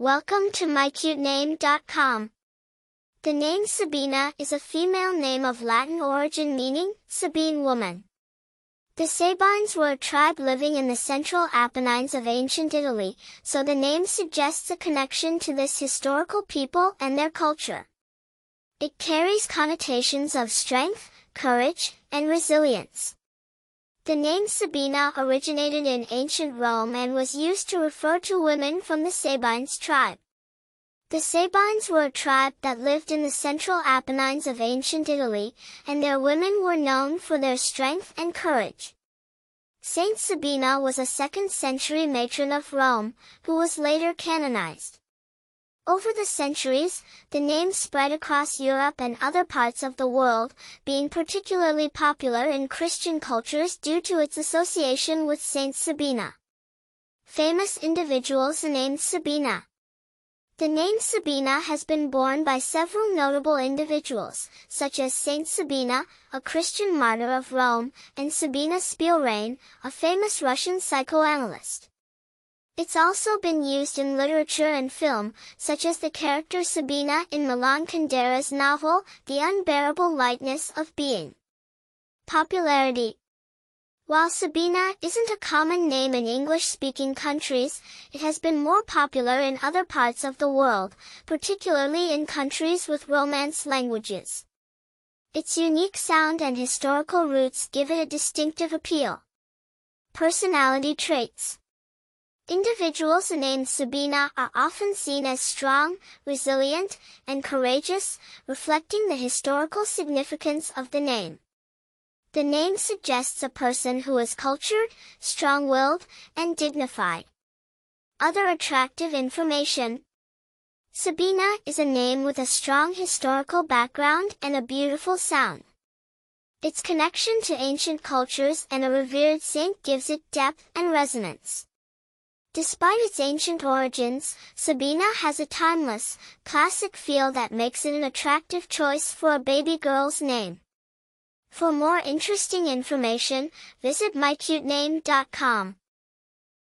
Welcome to mycutename.com. The name Sabina is a female name of Latin origin meaning, Sabine woman. The Sabines were a tribe living in the central Apennines of ancient Italy, so the name suggests a connection to this historical people and their culture. It carries connotations of strength, courage, and resilience. The name Sabina originated in ancient Rome and was used to refer to women from the Sabines tribe. The Sabines were a tribe that lived in the central Apennines of ancient Italy, and their women were known for their strength and courage. Saint Sabina was a second century matron of Rome, who was later canonized. Over the centuries, the name spread across Europe and other parts of the world, being particularly popular in Christian cultures due to its association with Saint Sabina. Famous individuals named Sabina. The name Sabina has been borne by several notable individuals, such as Saint Sabina, a Christian martyr of Rome, and Sabina Spielrein, a famous Russian psychoanalyst. It's also been used in literature and film, such as the character Sabina in Milan Kundera's novel, The Unbearable Lightness of Being. Popularity While Sabina isn't a common name in English-speaking countries, it has been more popular in other parts of the world, particularly in countries with Romance languages. Its unique sound and historical roots give it a distinctive appeal. Personality traits Individuals named Sabina are often seen as strong, resilient, and courageous, reflecting the historical significance of the name. The name suggests a person who is cultured, strong-willed, and dignified. Other attractive information. Sabina is a name with a strong historical background and a beautiful sound. Its connection to ancient cultures and a revered saint gives it depth and resonance. Despite its ancient origins, Sabina has a timeless, classic feel that makes it an attractive choice for a baby girl's name. For more interesting information, visit mycutename.com.